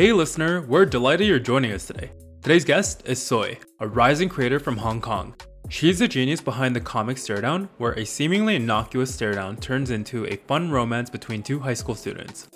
Hey listener, we're delighted you're joining us today. Today's guest is Soy, a rising creator from Hong Kong. She's the genius behind the comic Stare Down, where a seemingly innocuous stare down turns into a fun romance between two high school students.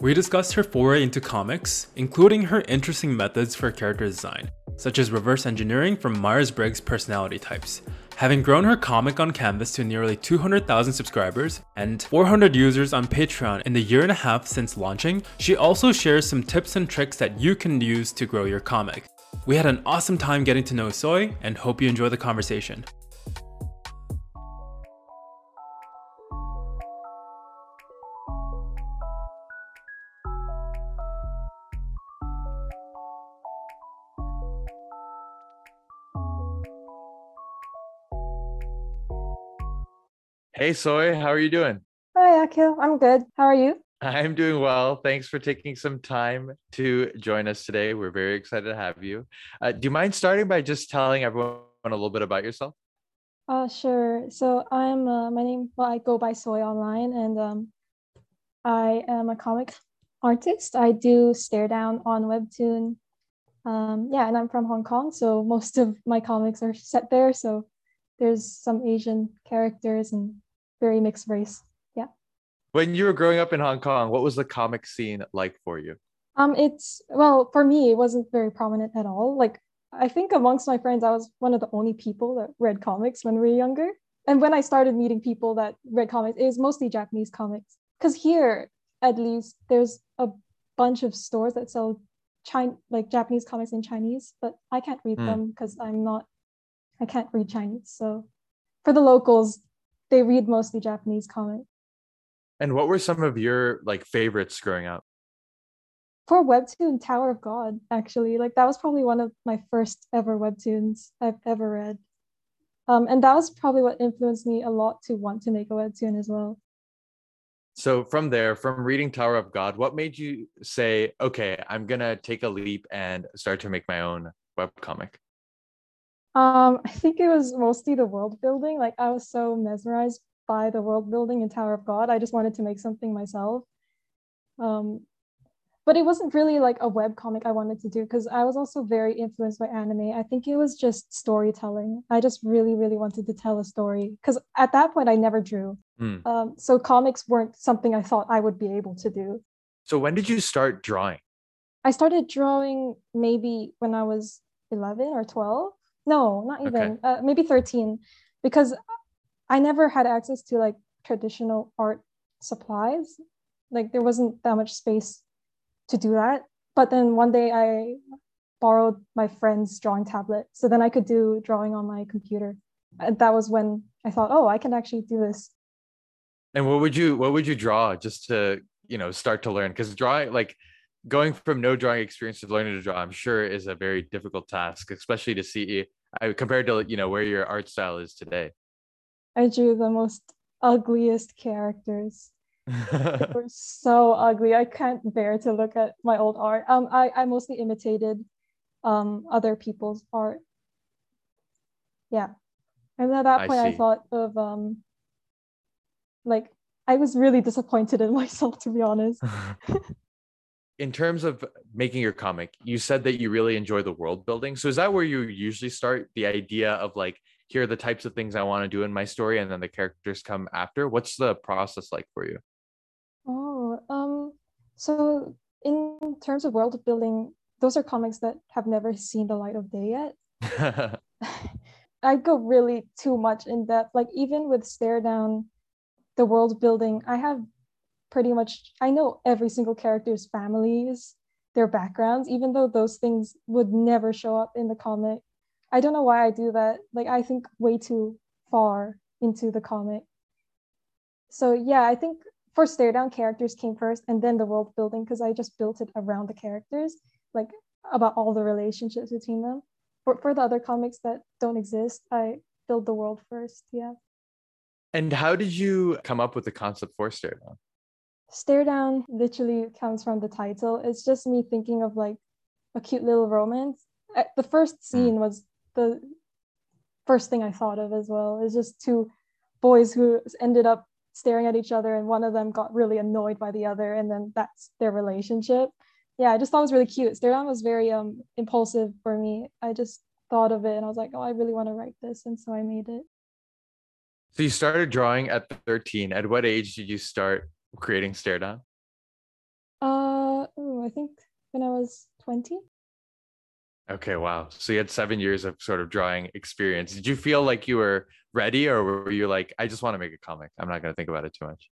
We discussed her foray into comics, including her interesting methods for character design, such as reverse engineering from Myers Briggs personality types. Having grown her comic on Canvas to nearly 200,000 subscribers and 400 users on Patreon in the year and a half since launching, she also shares some tips and tricks that you can use to grow your comic. We had an awesome time getting to know Soy and hope you enjoy the conversation. Hey, Soy, how are you doing? Hi, Akil. I'm good. How are you? I'm doing well. Thanks for taking some time to join us today. We're very excited to have you. Uh, do you mind starting by just telling everyone a little bit about yourself? Uh, sure. So I'm uh, my name. Well, I go by Soy online, and um, I am a comic artist. I do stare down on Webtoon. Um, yeah, and I'm from Hong Kong, so most of my comics are set there. So there's some Asian characters and very mixed race. Yeah. When you were growing up in Hong Kong, what was the comic scene like for you? Um, it's well for me, it wasn't very prominent at all. Like I think amongst my friends, I was one of the only people that read comics when we were younger. And when I started meeting people that read comics, it was mostly Japanese comics. Because here, at least, there's a bunch of stores that sell China, like Japanese comics in Chinese, but I can't read mm. them because I'm not, I can't read Chinese. So for the locals, they read mostly Japanese comics. And what were some of your like favorites growing up? For webtoon, Tower of God, actually, like that was probably one of my first ever webtoons I've ever read. Um, and that was probably what influenced me a lot to want to make a webtoon as well. So from there, from reading Tower of God, what made you say, okay, I'm gonna take a leap and start to make my own webcomic? Um, I think it was mostly the world building. Like I was so mesmerized by the world building in Tower of God. I just wanted to make something myself. Um, but it wasn't really like a web comic I wanted to do because I was also very influenced by anime. I think it was just storytelling. I just really, really wanted to tell a story because at that point I never drew. Mm. Um, so comics weren't something I thought I would be able to do. So when did you start drawing? I started drawing maybe when I was 11 or 12 no not even okay. uh, maybe 13 because i never had access to like traditional art supplies. Like there wasn't that much space to do that. But then one day i borrowed my friend's drawing tablet so then i could do drawing on my computer. And that was when i thought oh i can actually do this. And what would you what would you draw just to you know start to learn? Because drawing like going from no drawing experience to learning to draw i'm sure is a very difficult task especially to see I, compared to you know where your art style is today? I drew the most ugliest characters. they were so ugly. I can't bear to look at my old art. Um, I, I mostly imitated um other people's art. Yeah. And at that point I, I thought of um like I was really disappointed in myself to be honest. in terms of making your comic, you said that you really enjoy the world building. So is that where you usually start the idea of like, here are the types of things I want to do in my story, and then the characters come after? What's the process like for you? Oh, um, so in terms of world building, those are comics that have never seen the light of day yet. I go really too much in depth. Like even with stare down, the world building, I have pretty much I know every single character's families, their backgrounds, even though those things would never show up in the comic. I don't know why I do that. Like I think way too far into the comic. So yeah, I think for stare down characters came first and then the world building because I just built it around the characters, like about all the relationships between them. For for the other comics that don't exist, I build the world first. Yeah. And how did you come up with the concept for stare down? Stare Down literally comes from the title. It's just me thinking of like a cute little romance. Uh, the first hmm. scene was the first thing I thought of as well. It's just two boys who ended up staring at each other, and one of them got really annoyed by the other, and then that's their relationship. yeah, I just thought it was really cute. Stare Down was very um impulsive for me. I just thought of it and I was like, oh, I really want to write this, and so I made it. So you started drawing at 13. At what age did you start creating Stare Down? Uh, ooh, I think when I was 20. Okay, wow. So you had seven years of sort of drawing experience. Did you feel like you were ready, or were you like, I just want to make a comic? I'm not going to think about it too much.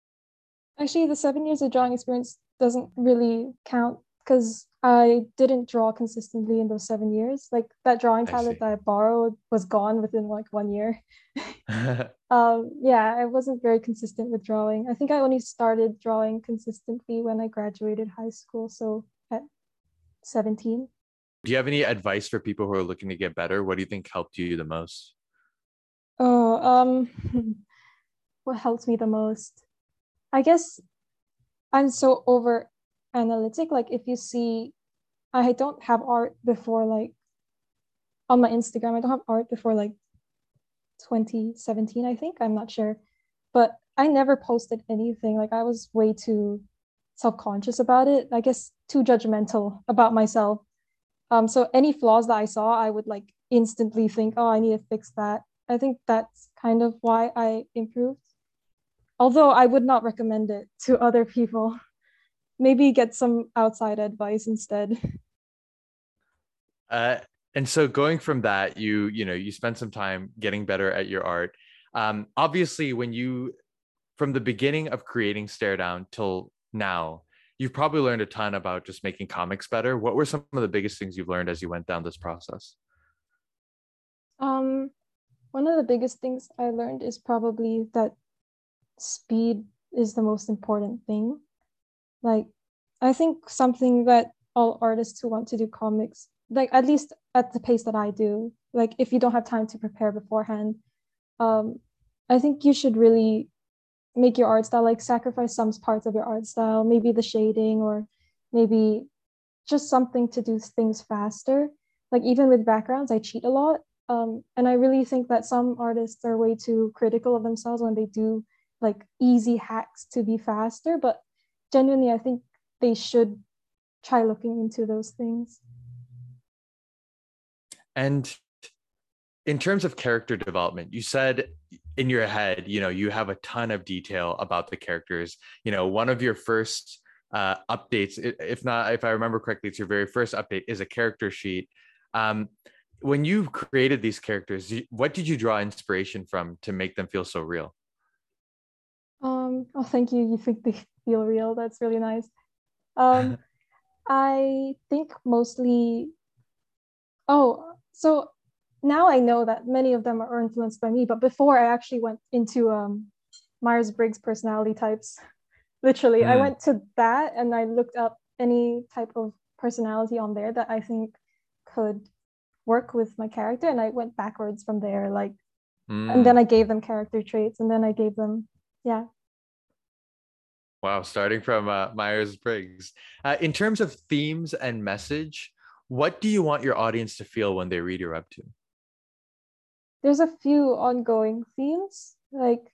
Actually, the seven years of drawing experience doesn't really count because I didn't draw consistently in those seven years. Like that drawing tablet that I borrowed was gone within like one year. um, yeah, I wasn't very consistent with drawing. I think I only started drawing consistently when I graduated high school. So at 17. Do you have any advice for people who are looking to get better? What do you think helped you the most? Oh, um, what helped me the most? I guess I'm so over analytic. Like if you see, I don't have art before like on my Instagram. I don't have art before like 2017, I think. I'm not sure, but I never posted anything. Like I was way too self-conscious about it. I guess too judgmental about myself. Um, so any flaws that I saw, I would like instantly think, oh, I need to fix that. I think that's kind of why I improved. Although I would not recommend it to other people. Maybe get some outside advice instead. Uh, and so going from that, you you know you spent some time getting better at your art. Um, obviously, when you from the beginning of creating Stare Down till now, you've probably learned a ton about just making comics better. What were some of the biggest things you've learned as you went down this process? Um, one of the biggest things I learned is probably that speed is the most important thing. Like, I think something that all artists who want to do comics, like at least at the pace that I do, like if you don't have time to prepare beforehand, um, I think you should really make your art style like sacrifice some parts of your art style maybe the shading or maybe just something to do things faster. Like even with backgrounds i cheat a lot um, and i really think that some artists are way too critical of themselves when they do like easy hacks to be faster but genuinely i think they should try looking into those things. And in terms of character development you said in your head you know you have a ton of detail about the characters. You know one of your first uh, updates if not if i remember correctly it's your very first update is a character sheet. Um, when you created these characters what did you draw inspiration from to make them feel so real? Um oh thank you. You think they feel real that's really nice um i think mostly oh so now I know that many of them are influenced by me, but before I actually went into um, Myers Briggs personality types. Literally, mm. I went to that and I looked up any type of personality on there that I think could work with my character, and I went backwards from there. Like, mm. and then I gave them character traits, and then I gave them, yeah. Wow, starting from uh, Myers Briggs. Uh, in terms of themes and message, what do you want your audience to feel when they read your up to? there's a few ongoing themes like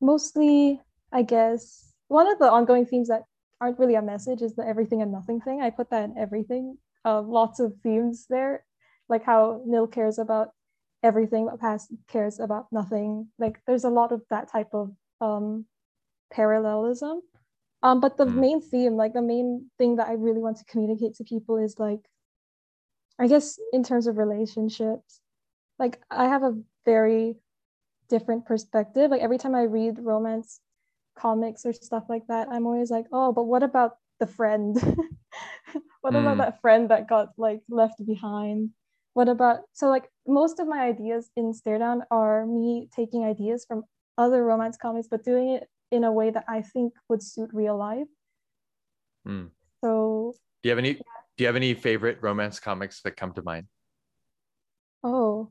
mostly i guess one of the ongoing themes that aren't really a message is the everything and nothing thing i put that in everything uh, lots of themes there like how Neil cares about everything but Paz cares about nothing like there's a lot of that type of um, parallelism um, but the mm. main theme like the main thing that i really want to communicate to people is like i guess in terms of relationships like I have a very different perspective. Like every time I read romance comics or stuff like that, I'm always like, oh, but what about the friend? what mm. about that friend that got like left behind? What about so like most of my ideas in Stare Down are me taking ideas from other romance comics, but doing it in a way that I think would suit real life. Mm. So do you have any yeah. do you have any favorite romance comics that come to mind? Oh,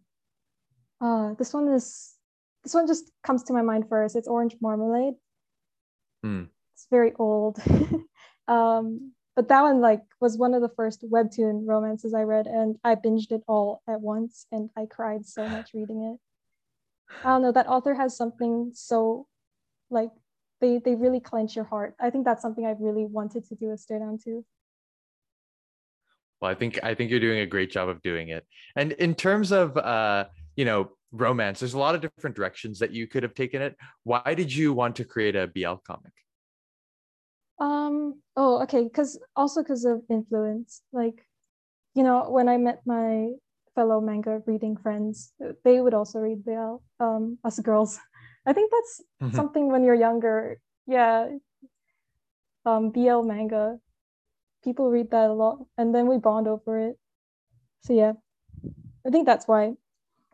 uh, this one is this one just comes to my mind first. It's Orange Marmalade. Mm. It's very old. um, but that one like was one of the first webtoon romances I read, and I binged it all at once, and I cried so much reading it. I don't know. That author has something so like they they really clench your heart. I think that's something I've really wanted to do a stare down too. Well, I think I think you're doing a great job of doing it. And in terms of uh, you know, romance, there's a lot of different directions that you could have taken it. Why did you want to create a BL comic? Um, oh, okay, because also because of influence. Like, you know, when I met my fellow manga reading friends, they would also read BL, um, us girls. I think that's mm-hmm. something when you're younger. Yeah. Um, BL manga. People read that a lot and then we bond over it. So yeah. I think that's why.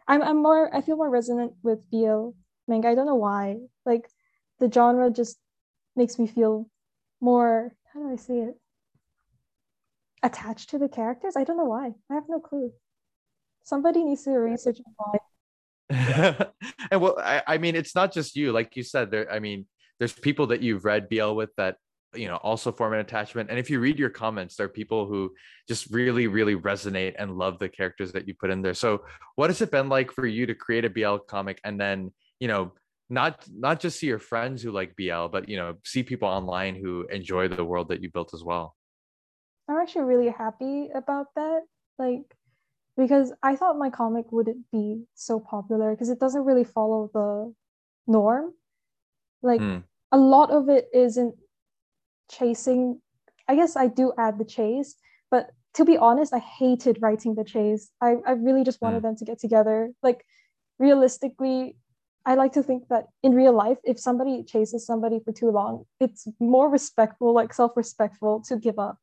I'm I'm more I feel more resonant with BL manga. I don't know why. Like the genre just makes me feel more how do I say it? Attached to the characters. I don't know why. I have no clue. Somebody needs to research why. and well, I, I mean, it's not just you, like you said. There, I mean, there's people that you've read BL with that you know also form an attachment. And if you read your comments there are people who just really really resonate and love the characters that you put in there. So what has it been like for you to create a bl comic and then you know not not just see your friends who like bl but you know see people online who enjoy the world that you built as well? I'm actually really happy about that. Like because I thought my comic wouldn't be so popular because it doesn't really follow the norm. Like mm. a lot of it isn't chasing. I guess I do add the chase, but to be honest, I hated writing the chase. I, I really just wanted mm. them to get together. Like realistically, I like to think that in real life, if somebody chases somebody for too long, it's more respectful, like self-respectful to give up.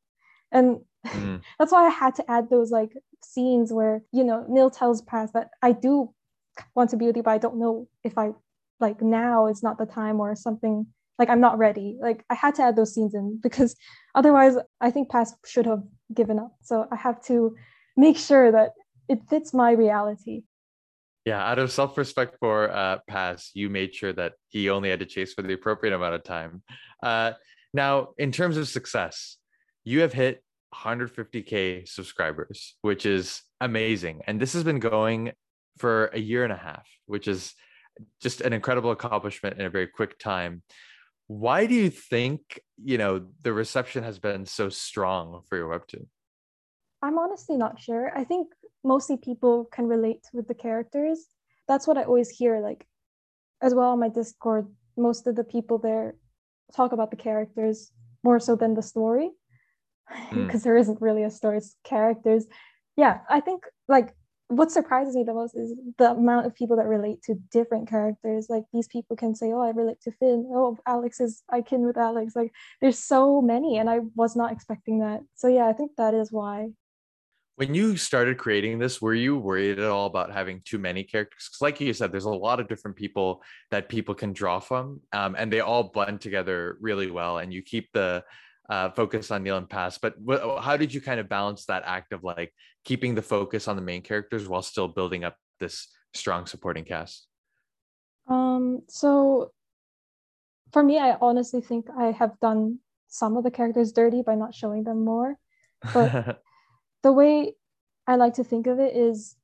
And mm. that's why I had to add those like scenes where, you know, Neil tells Paz that I do want to be with but I don't know if I like now is not the time or something like I'm not ready. Like I had to add those scenes in because otherwise I think Paz should have given up. So I have to make sure that it fits my reality. Yeah, out of self-respect for uh, Paz, you made sure that he only had to chase for the appropriate amount of time. Uh, now, in terms of success, you have hit 150k subscribers, which is amazing. And this has been going for a year and a half, which is just an incredible accomplishment in a very quick time. Why do you think, you know, the reception has been so strong for your webtoon? I'm honestly not sure. I think mostly people can relate with the characters. That's what I always hear like as well on my Discord. Most of the people there talk about the characters more so than the story because mm. there isn't really a story. It's characters. Yeah i think like what surprises me the most is the amount of people that relate to different characters. Like these people can say oh i relate to finn. Oh alex is i kin with alex. Like there's so many and i was not expecting that. So yeah i think that is why. When you started creating this were you worried at all about having too many characters? Because like you said there's a lot of different people that people can draw from um, and they all blend together really well and you keep the uh, focus on Neil and Paz. But wh- how did you kind of balance that act of like keeping the focus on the main characters while still building up this strong supporting cast? Um, so for me, I honestly think I have done some of the characters dirty by not showing them more. But the way I like to think of it is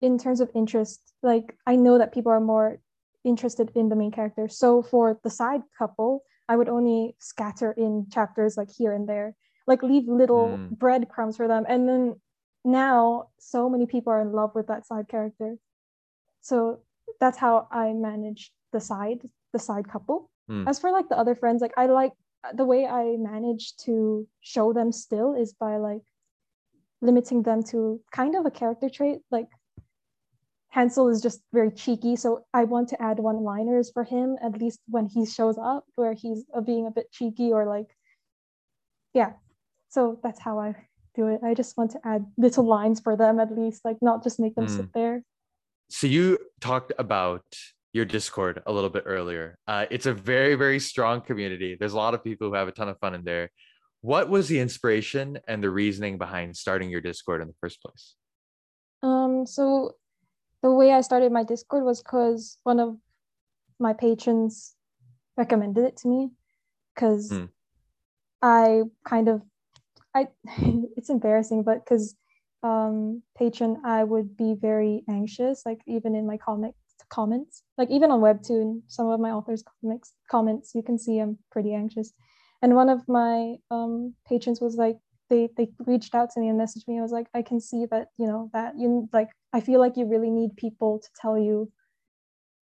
in terms of interest. Like I know that people are more interested in the main character. So for the side couple, I would only scatter in chapters like here and there, like leave little mm. breadcrumbs for them. And then now so many people are in love with that side character. So that's how I manage the side, the side couple. Mm. As for like the other friends, like I like the way I manage to show them still is by like limiting them to kind of a character trait. Like Hansel is just very cheeky, so I want to add one-liners for him at least when he shows up, where he's uh, being a bit cheeky or like, yeah. So that's how I do it. I just want to add little lines for them at least, like not just make them mm. sit there. So you talked about your Discord a little bit earlier. Uh, it's a very very strong community. There's a lot of people who have a ton of fun in there. What was the inspiration and the reasoning behind starting your Discord in the first place? Um, so the way I started my Discord was because one of my patrons recommended it to me because mm. I kind of I it's embarrassing, but because um patron I would be very anxious, like even in my comic comments. Like even on Webtoon, some of my authors' comics comments, you can see I'm pretty anxious. And one of my um, patrons was like, they they reached out to me and messaged me. I was like, I can see that you know that you like. I feel like you really need people to tell you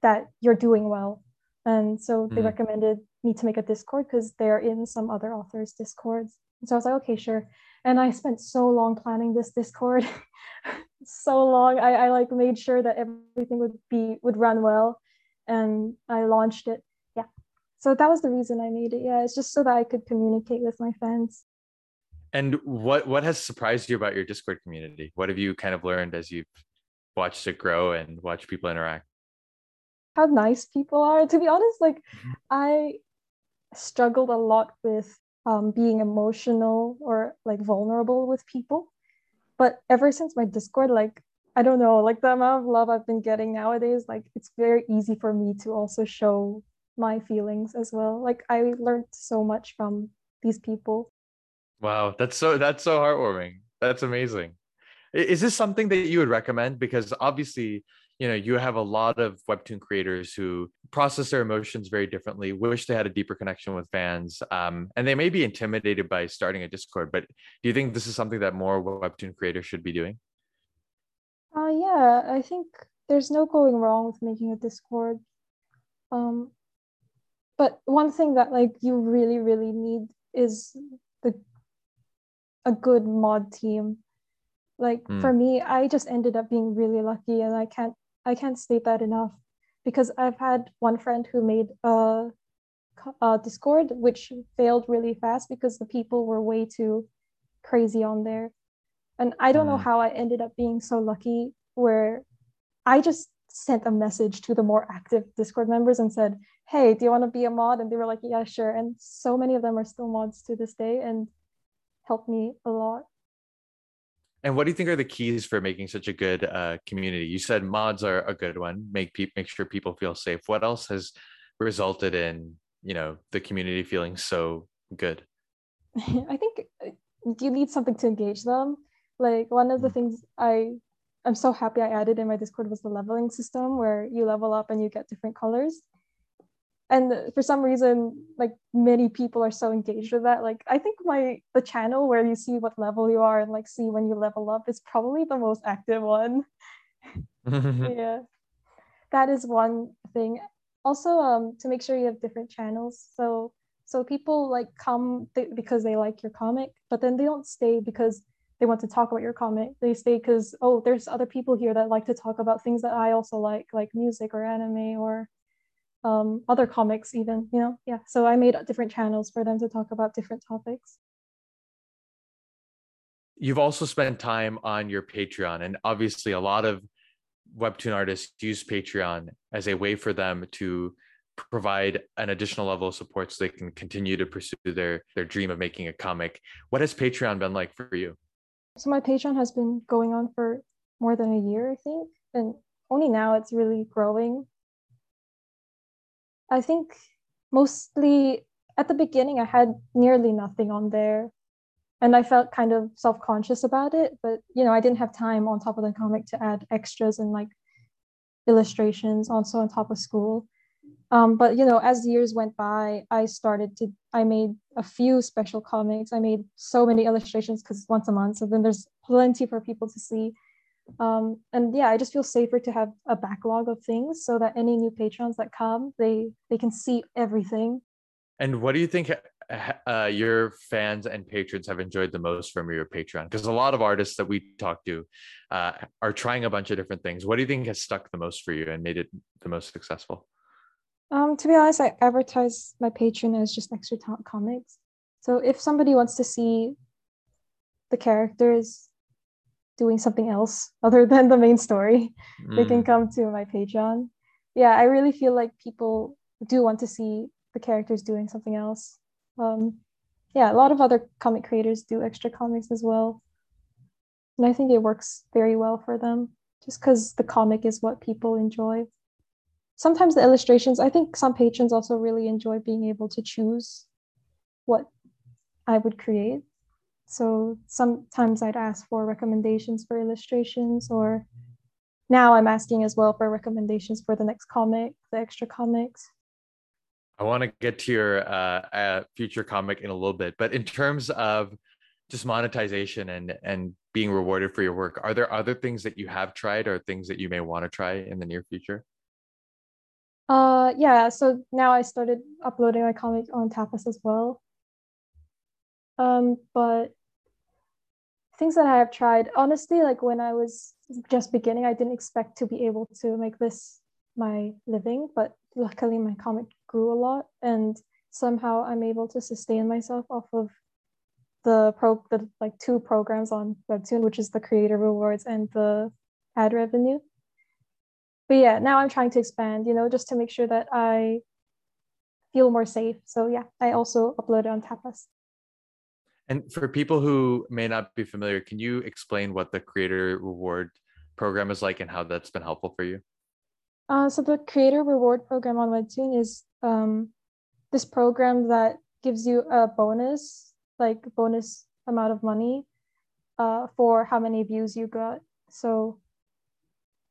that you're doing well, and so they mm. recommended me to make a Discord because they're in some other authors' discords. And so I was like, okay, sure. And I spent so long planning this Discord, so long. I, I like made sure that everything would be would run well, and I launched it. Yeah. So that was the reason I made it. Yeah, it's just so that I could communicate with my fans. And what what has surprised you about your Discord community? What have you kind of learned as you've watched it grow and watch people interact? How nice people are. To be honest, like mm-hmm. I struggled a lot with um, being emotional or like vulnerable with people. But ever since my Discord, like I don't know, like the amount of love I've been getting nowadays, like it's very easy for me to also show my feelings as well. Like I learned so much from these people. Wow, that's so that's so heartwarming. That's amazing. Is this something that you would recommend? Because obviously, you know, you have a lot of webtoon creators who process their emotions very differently, wish they had a deeper connection with fans, um, and they may be intimidated by starting a Discord. But do you think this is something that more webtoon creators should be doing? Uh, yeah, I think there's no going wrong with making a Discord. Um, but one thing that like you really, really need is the a good mod team. Like mm. for me i just ended up being really lucky and i can't i can't state that enough because i've had one friend who made a, a discord which failed really fast because the people were way too crazy on there. And i don't mm. know how i ended up being so lucky where i just sent a message to the more active discord members and said hey do you want to be a mod? And they were like yeah sure. And so many of them are still mods to this day. And helped me a lot. And what do you think are the keys for making such a good uh, community? You said mods are a good one. Make people make sure people feel safe. What else has resulted in you know the community feeling so good? I think uh, you need something to engage them. Like one of the mm. things I I'm so happy I added in my Discord was the leveling system where you level up and you get different colors and for some reason like many people are so engaged with that. Like i think my the channel where you see what level you are and like see when you level up is probably the most active one. Yeah. That is one thing. Also um to make sure you have different channels. So so people like come th- because they like your comic but then they don't stay because they want to talk about your comic. They stay because oh there's other people here that like to talk about things that i also like like music or anime or um, other comics even you know? Yeah so i made different channels for them to talk about different topics. You've also spent time on your patreon and obviously a lot of webtoon artists use patreon as a way for them to provide an additional level of support so they can continue to pursue their their dream of making a comic. What has patreon been like for you? So my patreon has been going on for more than a year i think and only now it's really growing I think mostly at the beginning, I had nearly nothing on there. And I felt kind of self conscious about it. But, you know, I didn't have time on top of the comic to add extras and like illustrations also on top of school. Um, but, you know, as years went by, I started to, I made a few special comics. I made so many illustrations because once a month. So then there's plenty for people to see um, and yeah i just feel safer to have a backlog of things so that any new patrons that come they they can see everything. And what do you think uh, your fans and patrons have enjoyed the most from your patreon? Because a lot of artists that we talk to uh, are trying a bunch of different things. What do you think has stuck the most for you and made it the most successful? Um, to be honest i advertise my Patreon as just extra talent comics. So if somebody wants to see the characters doing something else other than the main story, mm. they can mm. come to my Patreon. Yeah, I really feel like people do want to see the characters doing something else. Um, yeah, a lot of other comic creators do extra comics as well. And I think it works very well for them just because the comic is what people enjoy. Sometimes the illustrations, I think some patrons also really enjoy being able to choose what I would create. So sometimes I'd ask for recommendations for illustrations or now I'm asking as well for recommendations for the next comic, the extra comics. I want to get to your uh, uh, future comic in a little bit, but in terms of just monetization and and being rewarded for your work, are there other things that you have tried or things that you may want to try in the near future? Uh, yeah. So now I started uploading my comic on Tapas as well. Um, but things that I have tried, honestly, like when I was just beginning, I didn't expect to be able to make this my living, but luckily my comic grew a lot and somehow I'm able to sustain myself off of the pro the like two programs on Webtoon, which is the creator rewards and the ad revenue. But yeah, now I'm trying to expand, you know, just to make sure that I feel more safe. So yeah, I also uploaded on Tapas. And for people who may not be familiar, can you explain what the creator reward program is like and how that's been helpful for you? Uh, so the creator reward program on Webtoon is um, this program that gives you a bonus, like bonus amount of money uh, for how many views you got. So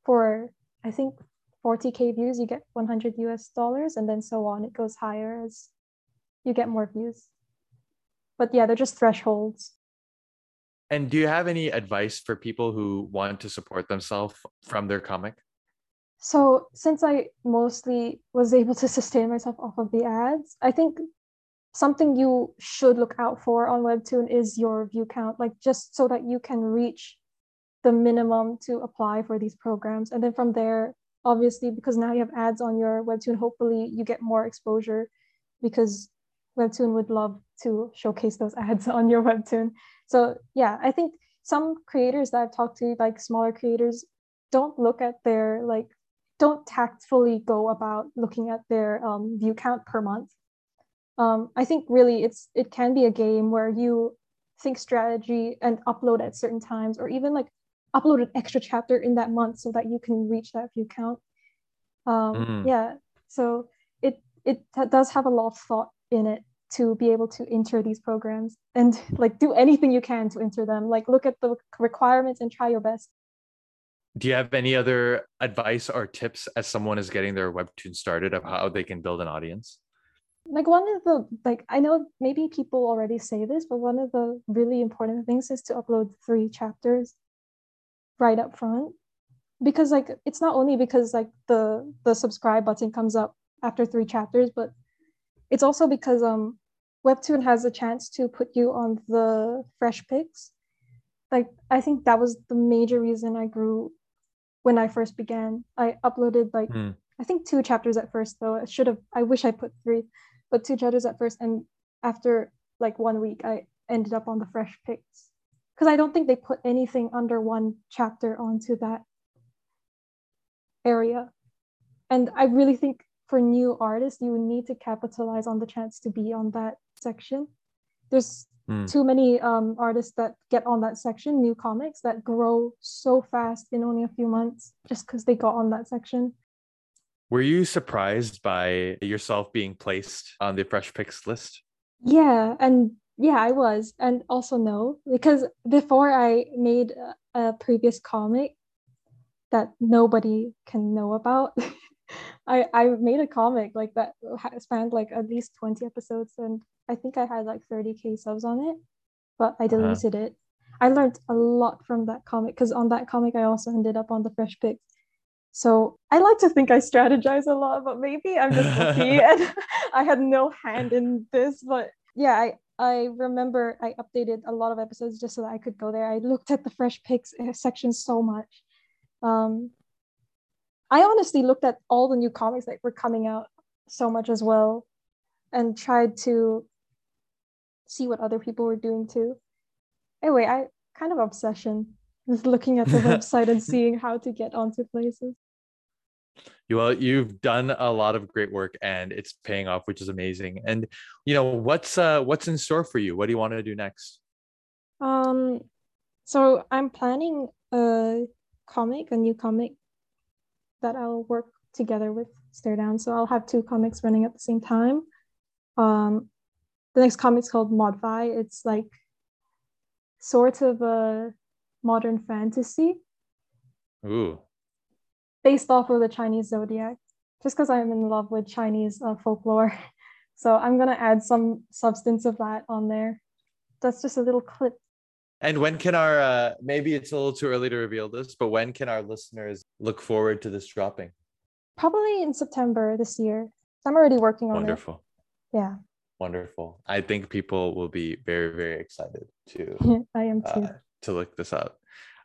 for I think 40k views, you get 100 US dollars, and then so on. It goes higher as you get more views. But yeah, they're just thresholds. And do you have any advice for people who want to support themselves from their comic? So, since I mostly was able to sustain myself off of the ads, I think something you should look out for on Webtoon is your view count, like just so that you can reach the minimum to apply for these programs. And then from there, obviously, because now you have ads on your Webtoon, hopefully you get more exposure because Webtoon would love to showcase those ads on your Webtoon. So, yeah, I think some creators that I've talked to, like smaller creators, don't look at their like don't tactfully go about looking at their um, view count per month. Um, I think really it's it can be a game where you think strategy and upload at certain times, or even like upload an extra chapter in that month so that you can reach that view count. Um, mm. Yeah, so it it does have a lot of thought in it to be able to enter these programs and like do anything you can to enter them. Like look at the requirements and try your best. Do you have any other advice or tips as someone is getting their webtoon started of how they can build an audience? Like one of the like i know maybe people already say this but one of the really important things is to upload three chapters right up front. Because like it's not only because like the the subscribe button comes up after three chapters but it's also because um webtoon has a chance to put you on the fresh picks like i think that was the major reason i grew when I first began. I uploaded like mm. I think two chapters at first though. I should have I wish I put three, but two chapters at first and after like one week I ended up on the fresh picks. Cuz I don't think they put anything under one chapter onto that area. And I really think for new artists you need to capitalize on the chance to be on that section. There's mm. too many um, artists that get on that section, new comics that grow so fast in only a few months just because they got on that section. Were you surprised by yourself being placed on the Fresh Picks list? Yeah, and yeah, I was, and also no, because before I made a, a previous comic that nobody can know about. I I made a comic like that spanned like at least 20 episodes and I think I had like 30k subs on it, but I uh-huh. deleted uh-huh. it. I learned a lot from that comic because on that comic I also ended up on the fresh picks. So I like to think I strategize a lot, but maybe I'm just lucky and I had no hand in this. But yeah, I I remember I updated a lot of episodes just so that I could go there. I looked at the fresh picks uh, section so much. Um, I honestly looked at all the new comics that were coming out so much as well and tried to see what other people were doing too. Anyway, I kind of obsession with looking at the website and seeing how to get onto places. Well, you've done a lot of great work and it's paying off, which is amazing. And you know, what's uh what's in store for you? What do you want to do next? Um so I'm planning a comic, a new comic that I'll work together with Stare Down. So I'll have two comics running at the same time. Um the next comic is called Modvi. It's like sort of a modern fantasy. Ooh. based off of the Chinese zodiac, just because I'm in love with Chinese uh, folklore. So I'm gonna add some substance of that on there. That's just a little clip. And when can our uh, maybe it's a little too early to reveal this, but when can our listeners look forward to this dropping? Probably in September this year. I'm already working on Wonderful. it. Yeah. Wonderful. I think people will be very, very excited to I am too. uh, to look this up.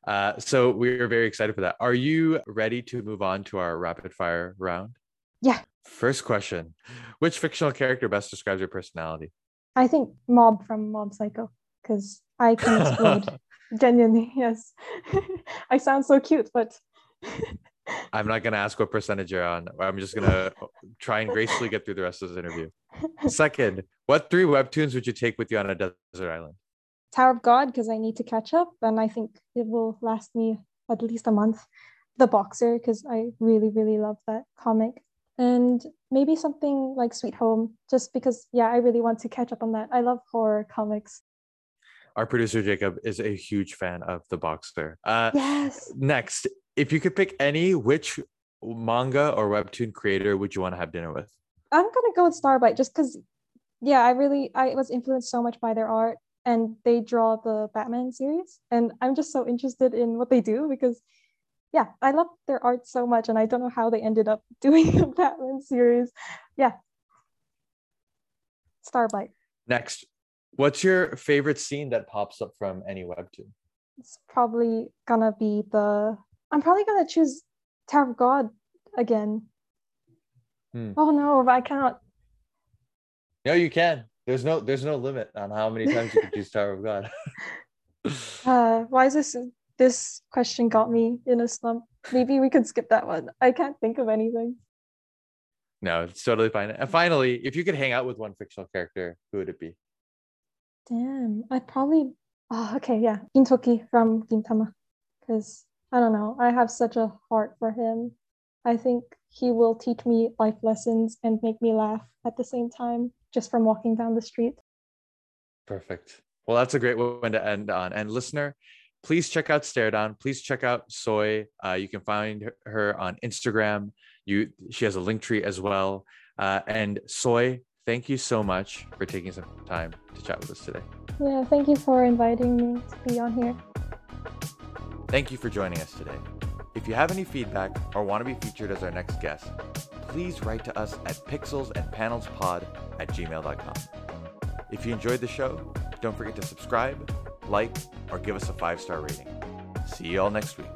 Uh, so we're very excited for that. Are you ready to move on to our rapid fire round? Yeah. First question: Which fictional character best describes your personality? I think Mob from Mob Psycho because I can explode. Genuinely, yes. I sound so cute, but I'm not gonna ask what percentage you're on. I'm just gonna try and gracefully get through the rest of this interview. Second, what three webtoons would you take with you on a desert island? Tower of God because I need to catch up, and I think it will last me at least a month. The Boxer because I really, really love that comic, and maybe something like Sweet Home just because yeah, I really want to catch up on that. I love horror comics. Our producer Jacob is a huge fan of the Boxer. Uh, Yes. Next, if you could pick any, which manga or webtoon creator would you want to have dinner with? I'm gonna go with Starbite just because, yeah, I really I was influenced so much by their art, and they draw the Batman series, and I'm just so interested in what they do because, yeah, I love their art so much, and I don't know how they ended up doing a Batman series. Yeah, Starbite. Next, what's your favorite scene that pops up from any webtoon? It's probably gonna be the. I'm probably gonna choose Tower of God again. Hmm. Oh no, but I cannot. No, you can. There's no there's no limit on how many times you can choose Tower of God. Uh, why is this this question got me in a slump? Maybe we could skip that one. I can't think of anything. no, it's totally fine. And finally, if you could hang out with one fictional character, who would it be? Damn, I'd probably. Oh, okay, yeah, Gintoki from Gintama, because I don't know, I have such a heart for him. I think he will teach me life lessons and make me laugh at the same time, just from walking down the street. Perfect. Well, that's a great one to end on. And listener, please check out Stare Down. Please check out Soy. Uh, you can find her on Instagram. You she has a link tree as well. Uh, and Soy, thank you so much for taking some time to chat with us today. Yeah, thank you for inviting me to be on here. Thank you for joining us today. If you have any feedback or want to be featured as our next guest, please write to us at pixelsandpanelspod at gmail.com. If you enjoyed the show, don't forget to subscribe, like, or give us a five star rating. See you all next week.